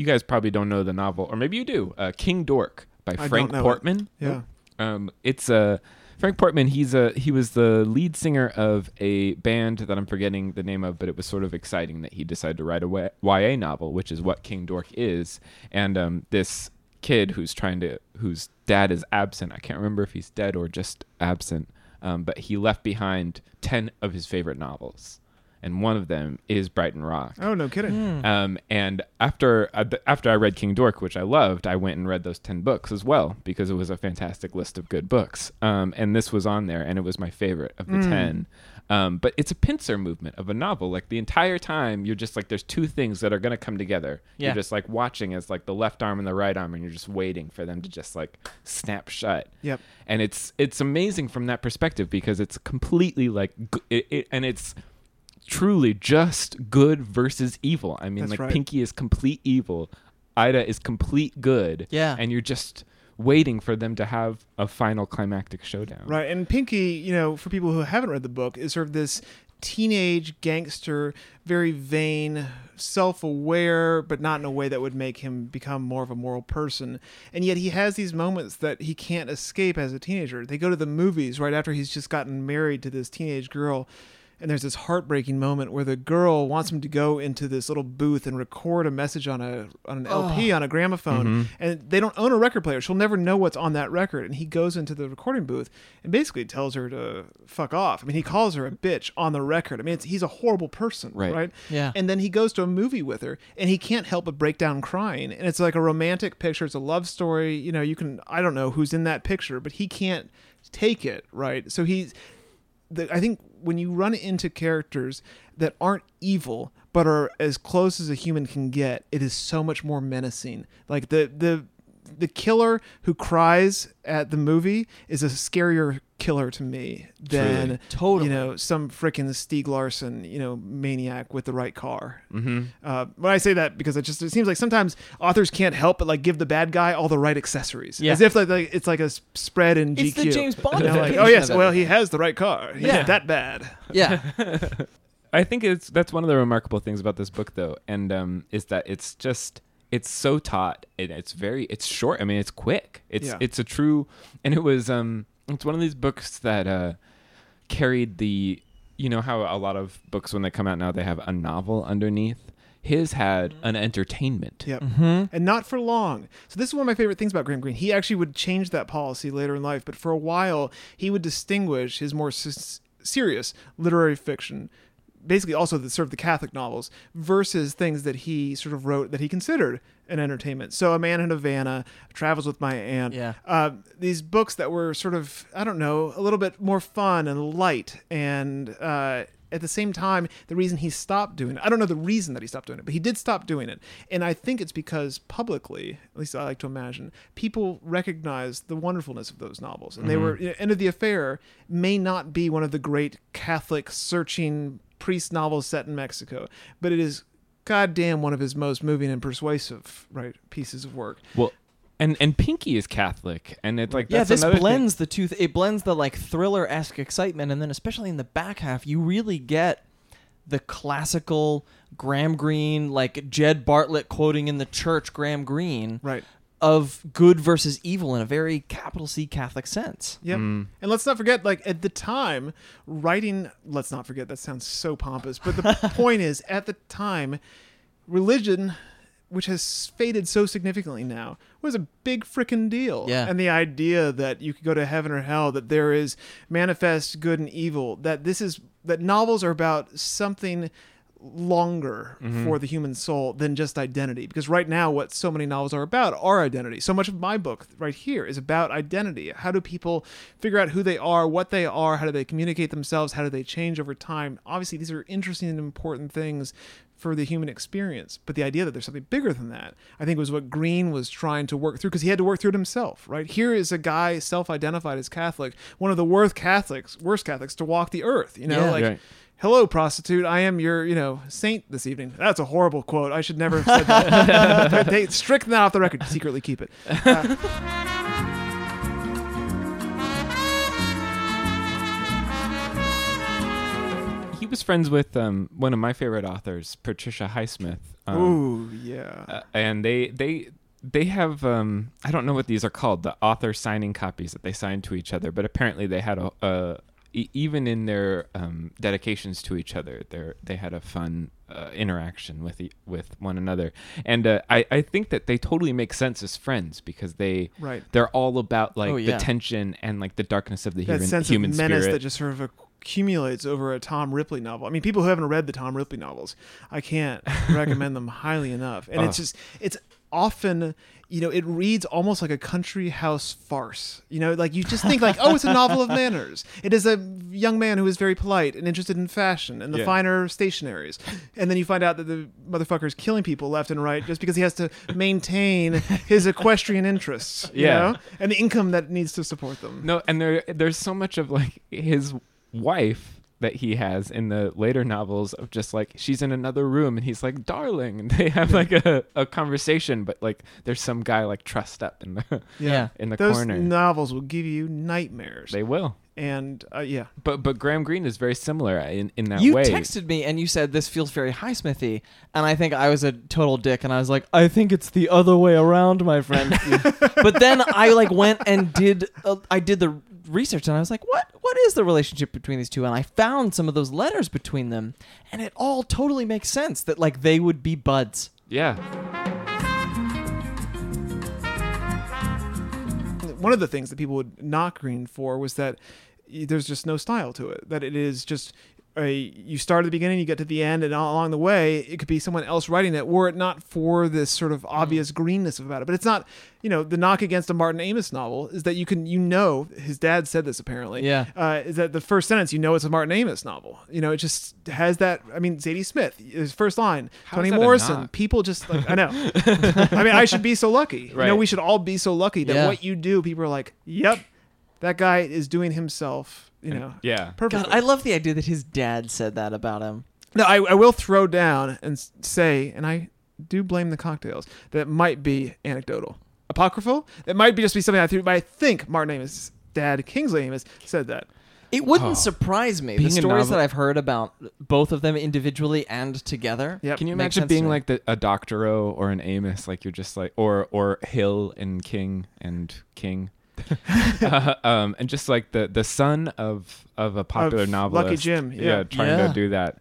you guys probably don't know the novel, or maybe you do. Uh, King Dork by don't Frank know it. Portman. Yeah. Um, it's a Frank Portman. He's a he was the lead singer of a band that I'm forgetting the name of, but it was sort of exciting that he decided to write a YA novel, which is what King Dork is. And um, this kid who's trying to whose dad is absent. I can't remember if he's dead or just absent. Um, but he left behind ten of his favorite novels, and one of them is Brighton Rock. Oh, no kidding. Um, and after uh, after I read King Dork, which I loved, I went and read those ten books as well because it was a fantastic list of good books. Um, and this was on there, and it was my favorite of the ten. Um, but it's a pincer movement of a novel. Like the entire time, you're just like, there's two things that are going to come together. Yeah. You're just like watching as like the left arm and the right arm, and you're just waiting for them to just like snap shut Yep. and it's it's amazing from that perspective because it's completely like it, it, and it's truly just good versus evil i mean That's like right. pinky is complete evil ida is complete good Yeah. and you're just waiting for them to have a final climactic showdown Right. And Pinky, you know, for people who haven't read the book, is sort of this teenage gangster, very vain, self aware, but not in a way that would make him become more of a moral person. And yet he has these moments that he can't escape as a teenager. They go to the movies right after he's just gotten married to this teenage girl. And there's this heartbreaking moment where the girl wants him to go into this little booth and record a message on a on an LP on a gramophone, Mhm. and they don't own a record player. She'll never know what's on that record. And he goes into the recording booth and basically tells her to fuck off. I mean, he calls her a bitch on the record. I mean, it's, he's a horrible person, Right. right? Yeah. And then he goes to a movie with her, and he can't help but break down crying. And it's like a romantic picture. It's a love story. You know, you can I don't know who's in that picture, but he can't take it, right? So he's the, I think when you run into characters that aren't evil but are as close as a human can get, it is so much more menacing. Like the the the killer who cries at the movie is a scarier killer to me than Truly. Totally. you know some frickin' Stieg Larsson you know maniac with the right car. Mm-hmm. Uh, when I say that because it just it seems like sometimes authors can't help but like give the bad guy all the right accessories, Yeah. as if like, like it's like a spread in It's GQ. the James Bond You know, like, oh yes, well he has the right car. He's Yeah. that bad. yeah. <laughs> I think it's that's one of the remarkable things about this book, though, and um, is that it's just it's so taut and it's very it's short. I mean, it's quick. It's Yeah. it's a true, and it was um it's one of these books that uh carried the you know how a lot of books when they come out now they have a novel underneath. His had an entertainment. Yep. Mm-hmm. and not for long. So this is one of my favorite things about Graham Greene. He actually would change that policy later in life, but for a while he would distinguish his more s- serious literary fiction, basically also the sort of the Catholic novels, versus things that he sort of wrote that he considered an entertainment. So Our Man in Havana, Travels with My Aunt, Yeah. uh, these books that were sort of I don't know a little bit more fun and light and. Uh, at the same time, the reason he stopped doing it, I don't know the reason that he stopped doing it, but he did stop doing it. And I think it's because publicly, at least I like to imagine, people recognized the wonderfulness of those novels. And they were, you know, End of the Affair may not be one of the great Catholic searching priest novels set in Mexico, but it is goddamn one of his most moving and persuasive, right, pieces of work. Well, and and Pinky is Catholic, and it's like Yeah, that's this another thing- blends the two. Th- it blends the like thriller esque excitement, and then especially in the back half, you really get the classical Graham Greene, like Jed Bartlet quoting in the church Graham Greene Right. Of good versus evil in a very capital C Catholic sense. Yep. Mm. And let's not forget, like at the time, writing. Let's not forget that sounds so pompous, but the <laughs> point is, at the time, religion, which has faded so significantly now, was a big freaking deal. Yeah. And the idea that you could go to heaven or hell, that there is manifest good and evil, that this is that novels are about something longer mm-hmm. for the human soul than just identity. Because right now what so many novels are about are identity. So much of my book right here is about identity. How do people figure out who they are what they are how do they communicate themselves how do they change over time? Obviously these are interesting and important things for the human experience but the idea that there's something bigger than that i think was what Greene was trying to work through because he had to work through it himself right? Here is a guy self-identified as catholic one of the worst catholics worst catholics to walk the earth you know? Yeah. like Right. Hello prostitute. I am your you know saint this evening. That's a horrible quote. I should never have said that. <laughs> They strict that off the record. Secretly keep it. Uh, He was friends with um, one of my favorite authors, Patricia Highsmith. Um, ooh yeah. uh, and they they they have um, I don't know what these are called, the author signing copies that they signed to each other. But apparently they had a, a e- even in their um, dedications to each other, they they had a fun uh, interaction with e- with one another. And uh, I I think that they totally make sense as friends because they right they're all about like Oh, yeah. the tension and like the darkness of the that human sense human of menace spirit. that just sort of accumulates over a Tom Ripley novel. I mean, people who haven't read the Tom Ripley novels, I can't recommend them <laughs> highly enough. And it's just, it's often, you know, it reads almost like a country house farce. You know, like you just think like, oh, it's a novel of <laughs> manners. It is a young man who is very polite and interested in fashion and the Yeah. finer stationaries. And then you find out that the motherfucker is killing people left and right just because he has to maintain his equestrian interests. You Yeah. know? And the income that needs to support them. No, and there there's so much of like his wife that he has in the later novels of just like she's in another room and he's like darling. And <laughs> they have like a, a conversation but like there's some guy like trussed up in the Yeah. in the Those corner. novels will give you nightmares. they will. And uh, yeah, but but Graham Greene is very similar in in that you way. you texted me and you said this feels very Highsmithy, and I think I was a total dick, and I was like, I think it's the other way around, my friend. <laughs> but then I like went and did uh, I did the researched and I was like, what what is the relationship between these two? And I found some of those letters between them, and it all totally makes sense that like they would be buds. Yeah. one of the things that people would knock Greene for was that there's just no style to it. That it is just a you start at the beginning, you get to the end, and all along the way, it could be someone else writing it, were it not for this sort of obvious greenness about it. But it's not, you know, the knock against a Martin Amis novel is that you can, you know, his dad said this apparently. Yeah. Uh, is that the first sentence you know it's a Martin Amis novel? You know, it just has that. I mean, Zadie Smith, his first line, How Toni Morrison. People just like I know. <laughs> I mean, I should be so lucky. Right. You know, we should all be so lucky that Yeah. what you do, people are like, "Yep, that guy is doing himself." You know, Yeah. Perfect. God, I love the idea that his dad said that about him. No, I, I will throw down and say, and I do blame the cocktails. That might be anecdotal, apocryphal. It might be just be something I threw, but I think Martin Amis' dad, Kingsley Amis, said that. It wouldn't Oh. surprise me. Being the a stories novel- that I've heard about both of them individually and together. Yep. Can you Makes imagine sense to being me. like the, a Doctorow or an Amis? Like you're just like, or or Hill and King and King, <laughs> uh, um, and just like the the son of of a popular Of novelist. Lucky Jim, yeah. trying Yeah. to do that.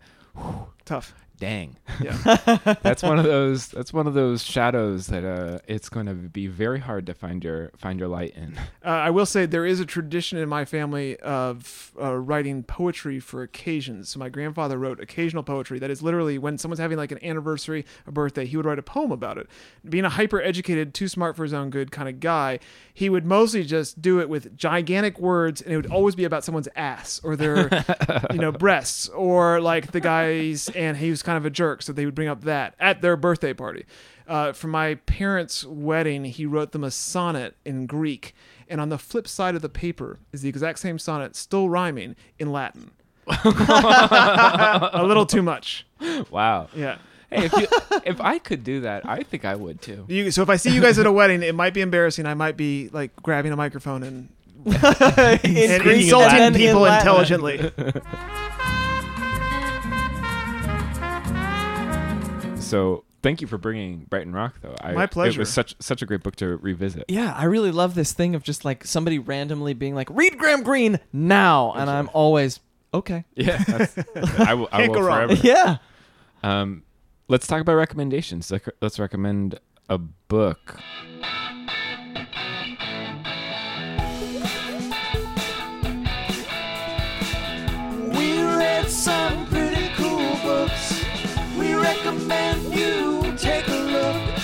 Tough. Dang, Yeah. <laughs> that's one of those. That's one of those shadows that uh, it's going to be very hard to find your find your light in. Uh, I will say there is a tradition in my family of uh, writing poetry for occasions. So my grandfather wrote occasional poetry. That is literally when someone's having like an anniversary, a birthday, he would write a poem about it. Being a hyper educated, too smart for his own good kind of guy, he would mostly just do it with gigantic words, and it would always be about someone's ass or their, <laughs> you know, breasts or like the guys. And he was kind of a jerk, so they would bring up that at their birthday party. Uh, for my parents' wedding, he wrote them a sonnet in Greek, and on the flip side of the paper is the exact same sonnet, still rhyming in Latin. <laughs> a little too much. Wow. Yeah. Hey, if you if I could do that, I think I would too. You, so if I see you guys at a wedding, it might be embarrassing. I might be like grabbing a microphone and, <laughs> and insulting and in people Latin. intelligently. <laughs> So thank you for bringing Brighton Rock, though. I, My It was such such a great book to revisit. Yeah, I really love this thing of just like somebody randomly being like, "Read Graham Greene now," and I'm always okay. Yeah, that's, <laughs> I will, I will go wrong. forever. Yeah. Um, let's talk about recommendations. Let's recommend a book. We read some recommend you take a look.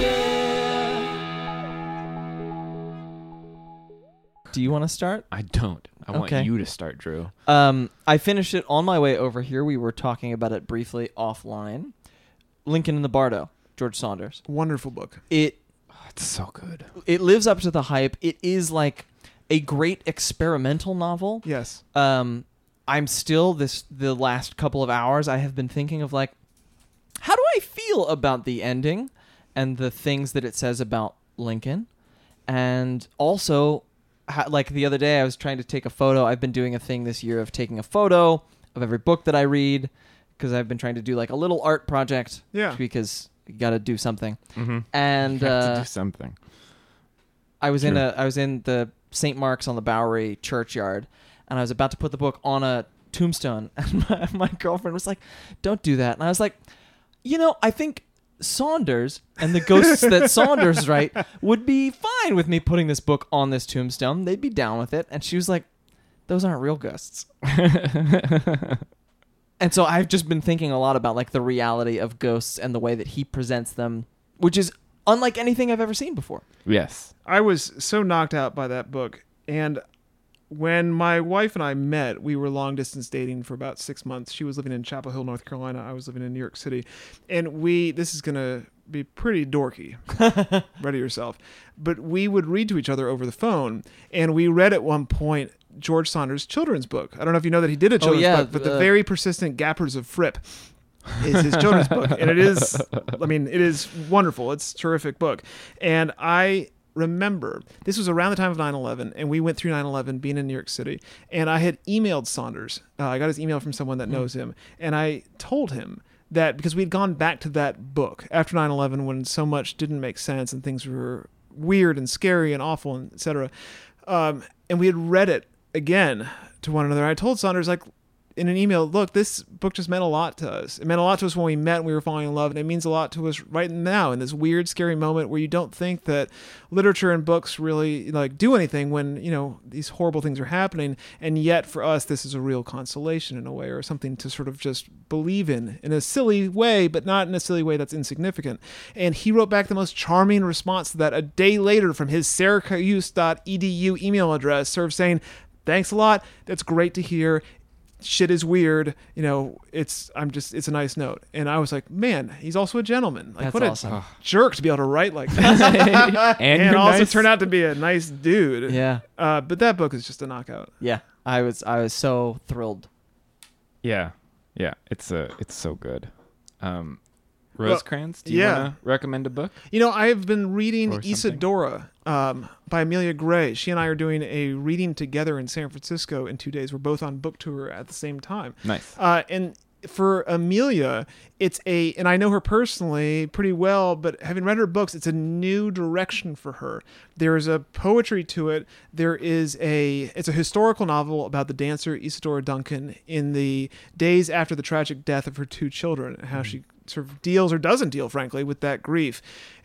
Yeah. Do you want to start? I don't. I want you to start, Drew. Um, I finished it on my way over here. We were talking about it briefly offline. Lincoln in the Bardo, George Saunders. Wonderful book. It Oh, it's so good. it lives up to the hype. It is like a great experimental novel. Yes. Um, I'm still this the last couple of hours. I have been thinking of like, how do I feel about the ending and the things that it says about Lincoln, and also, how, like the other day, I was trying to take a photo. I've been doing a thing this year of taking a photo of every book that I read because I've been trying to do like a little art project. Yeah. Because you got to do something. Mm-hmm. And you have uh, to do something. I was in a I was in the St. Mark's on the Bowery churchyard, and I was about to put the book on a tombstone, <laughs> and my, my girlfriend was like, "Don't do that," and I was like, "You know, I think." Saunders and the ghosts that <laughs> Saunders write would be fine with me putting this book on this tombstone. They'd be down with it. And she was like, "Those aren't real ghosts." <laughs> And so I've just been thinking a lot about like the reality of ghosts and the way that he presents them, which is unlike anything I've ever seen before. Yes. I was so knocked out by that book. And when my wife and I met, we were long distance dating for about six months. She was living in Chapel Hill, North Carolina. I was living in New York City. And we, this is going to be pretty dorky. <laughs> Ready yourself. But we would read to each other over the phone. And we read at one point George Saunders' children's book. I don't know if you know that he did a children's yeah, book, but the uh, very persistent Gappers of Frip is his children's book and it is i mean it is wonderful it's a terrific book and i remember this was around the time of 9-11 and we went through 9-11 being in new york city and i had emailed saunders. Uh, i got his email from someone that knows him and i told him that because we'd gone back to that book after 9-11 when so much didn't make sense and things were weird and scary and awful and etc um, and we had read it again to one another. I told Saunders like in an email, look, this book just meant a lot to us. It meant a lot to us when we met and we were falling in love, and it means a lot to us right now in this weird, scary moment where you don't think that literature and books really like do anything when you know these horrible things are happening, and yet for us this is a real consolation in a way, or something to sort of just believe in in a silly way, but not in a silly way that's insignificant. And he wrote back the most charming response to that a day later from his syracuse.edu email address, sort of saying. Thanks a lot. That's great to hear shit is weird you know it's i'm just it's a nice note and i was like man he's also a gentleman like That's what awesome. a <laughs> jerk to be able to write like <laughs> that and <laughs> and also nice. turn out to be a nice dude Yeah. uh, but that book is just a knockout Yeah. I was I was so thrilled. Yeah, yeah, it's uh, it's so good. Um, Well, Rosecrans, do you yeah. want to recommend a book? you know i've been reading Or something. isadora um, by amelia gray she and i are doing a reading together in san francisco in two days we're both on book tour at the same time Nice. Uh, and for Amelia, it's a, and I know her personally pretty well, but having read her books, it's a new direction for her. There is a poetry to it. There is a, it's a historical novel about the dancer Isadora Duncan in the days after the tragic death of her two children, and how she sort of deals or doesn't deal, frankly, with that grief.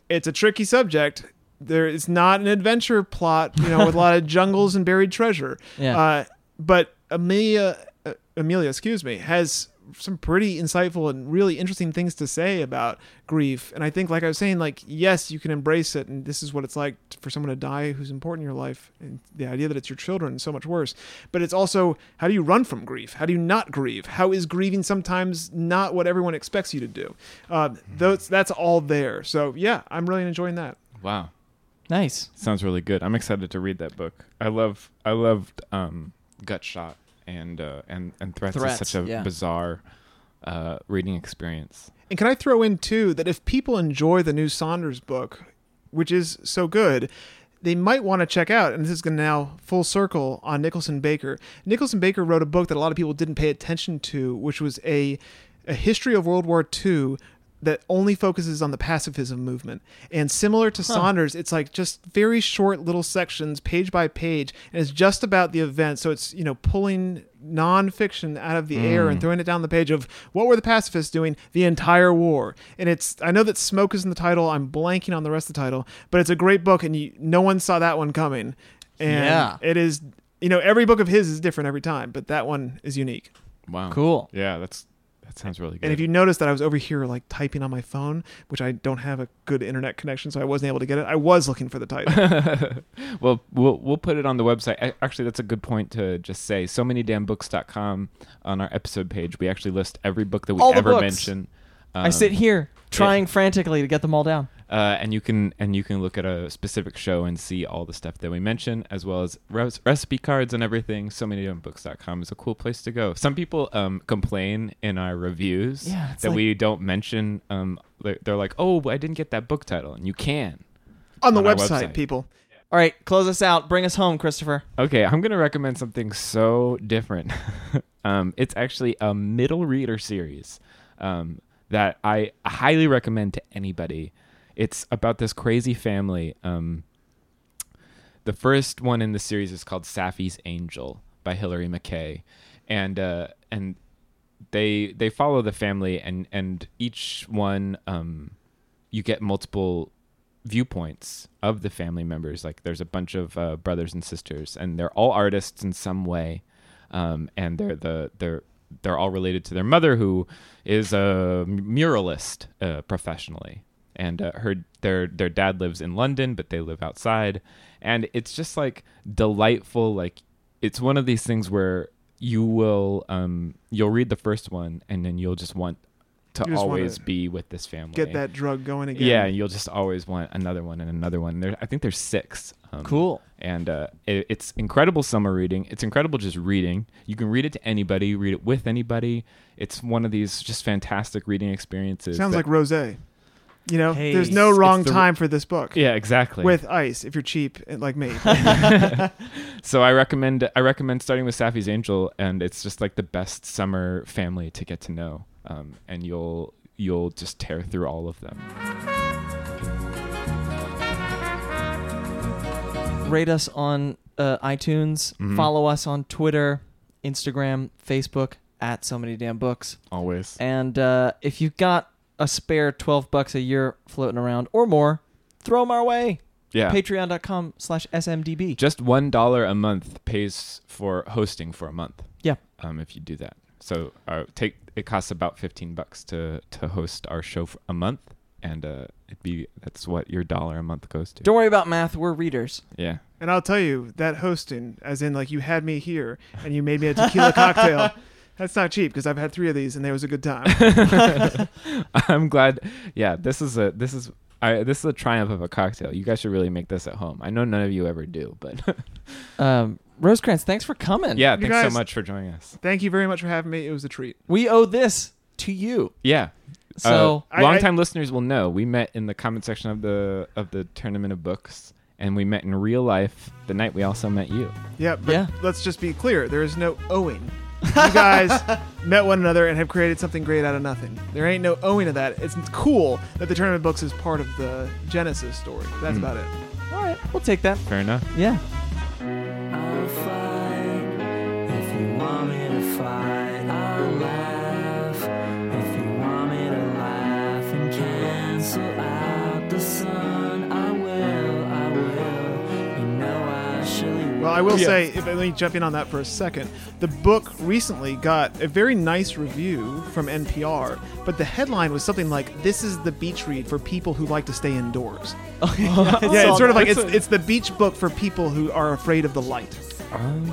It's a tricky subject. There is not an adventure plot, you know, with a lot of <laughs> jungles and buried treasure. Yeah. Uh, but Amelia, uh, Amelia, excuse me, has some pretty insightful and really interesting things to say about grief. And I think, like I was saying, like yes, you can embrace it, and this is what it's like for someone to die who's important in your life, and the idea that it's your children is so much worse. But it's also how do you run from grief? How do you not grieve? How is grieving sometimes not what everyone expects you to do? Uh, those that's all there. So yeah, I'm really enjoying that. Wow, Nice. sounds really good. I'm excited to read that book. I love, I loved um, Gut Shot and uh, and and Threats, Threats, is such a yeah. bizarre uh, reading experience. And can I throw in too that if people enjoy the new Saunders book, which is so good, they might want to check out, and this is going to now full circle on Nicholson Baker. Nicholson Baker wrote a book that a lot of people didn't pay attention to, which was a a history of World War II that only focuses on the pacifism movement. And similar to Saunders, it's like just very short little sections, page by page, and it's just about the event. So it's, you know, pulling nonfiction out of the air and mm. throwing it down the page of what were the pacifists doing the entire war. And it's I know that smoke is in the title. I'm blanking on the rest of the title, but it's a great book and you, no one saw that one coming. And Yeah. it is you know, every book of his is different every time, but that one is unique. Wow, Cool. Yeah, that's that sounds really good. And if you notice that I was over here like typing on my phone, which I don't have a good internet connection, so I wasn't able to get it. I was looking for the title. <laughs> well, we'll we'll put it on the website. Actually, that's a good point to just say. So many damn books.com on our episode page. We actually list every book that we All ever books. mention. I sit Um, here trying frantically to get them all down. Uh, and you can and you can look at a specific show and see all the stuff that we mention, as well as res- recipe cards and everything. So many damn books.com is a cool place to go. Some people um, complain in our reviews Yeah, that like- we don't mention. Um, they're, they're like, "Oh, I didn't get that book title," and you can. on the On website, website. people. All right, close us out. Bring us home, Christopher. Okay, I'm gonna recommend something so different. <laughs> um, it's actually a middle reader series um, that I highly recommend to anybody. It's about this crazy family. Um, the first one in the series is called Saffy's Angel by Hilary McKay, and uh, and they they follow the family and and each one um, you get multiple viewpoints of the family members. Like there's a bunch of uh, brothers and sisters, and they're all artists in some way, um, and they're the they're they're all related to their mother, who is a muralist uh, professionally, and uh, her their their dad lives in London, but they live outside, and it's just like delightful. Like it's one of these things where you will um you'll read the first one, and then you'll just want to just always be with this family. Get that drug going again. Yeah, and you'll just always want another one and another one. There, I think there's six. Um, Cool. And uh, it, it's incredible summer reading. It's incredible just reading. You can read it to anybody, read it with anybody. It's one of these just fantastic reading experiences. Sounds that- like rosé. You know, Hey, there's no wrong the- time for this book. yeah, exactly. With ice, if you're cheap like me. <laughs> so I recommend I recommend starting with Saffy's Angel, and it's just like the best summer family to get to know. Um, and you'll you'll just tear through all of them. Rate us on uh, iTunes. Mhm. Follow us on Twitter, Instagram, Facebook at so many damn books. Always. And uh, if you've got a spare 12 bucks a year floating around or more, throw them our way. Yeah. Patreon.com slash SMDB. Just one dollar a month pays for hosting for a month. Yeah. Um, if you do that, so uh, take it costs about fifteen bucks to to host our show for a month, and uh, it'd be that's what your dollar a month goes to. Don't worry about math. We're readers. Yeah. And I'll tell you that hosting, as in like you had me here and you made me a tequila cocktail. <laughs> That's not cheap because I've had three of these and there was a good time. <laughs> I'm glad. Yeah, this is a this is I this is a triumph of a cocktail. You guys should really make this at home. I know none of you ever do, but <laughs> Um, Rosecrans, thanks for coming. yeah, You thanks guys- so much for joining us. Thank you very much for having me. It was a treat. We owe this to you. Yeah. So I- longtime listeners will know we met in the comment section of the of the tournament of books, and we met in real life the night we also met you. Yeah, but Yeah. let's just be clear. There is no owing. You guys <laughs> met one another and have created something great out of nothing. There ain't no owing to that. It's cool that the tournament books is part of the Genesis story. That's Hmm. about it. all right, we'll take that. Fair enough. Yeah. I'll fight if you want me to Well, I will Yeah. say, if let me jump in on that for a second. The book recently got a very nice review from NPR, but the headline was something like, "This is the beach read for people who like to stay indoors." <laughs> yeah, <laughs> it's sort of like it's it's the beach book for people who are afraid of the light.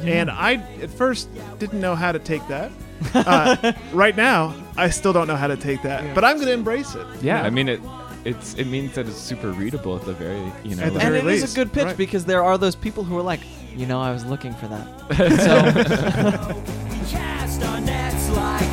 And I at first didn't know how to take that. Uh, <laughs> right now, I still don't know how to take that, but I'm going to embrace it. Yeah, you know? I mean it. It's it means that it's super readable at the very you know. At the like- and very it is least, a good pitch right. because there are those people who are like, you know, I was looking for that. <laughs> so <laughs>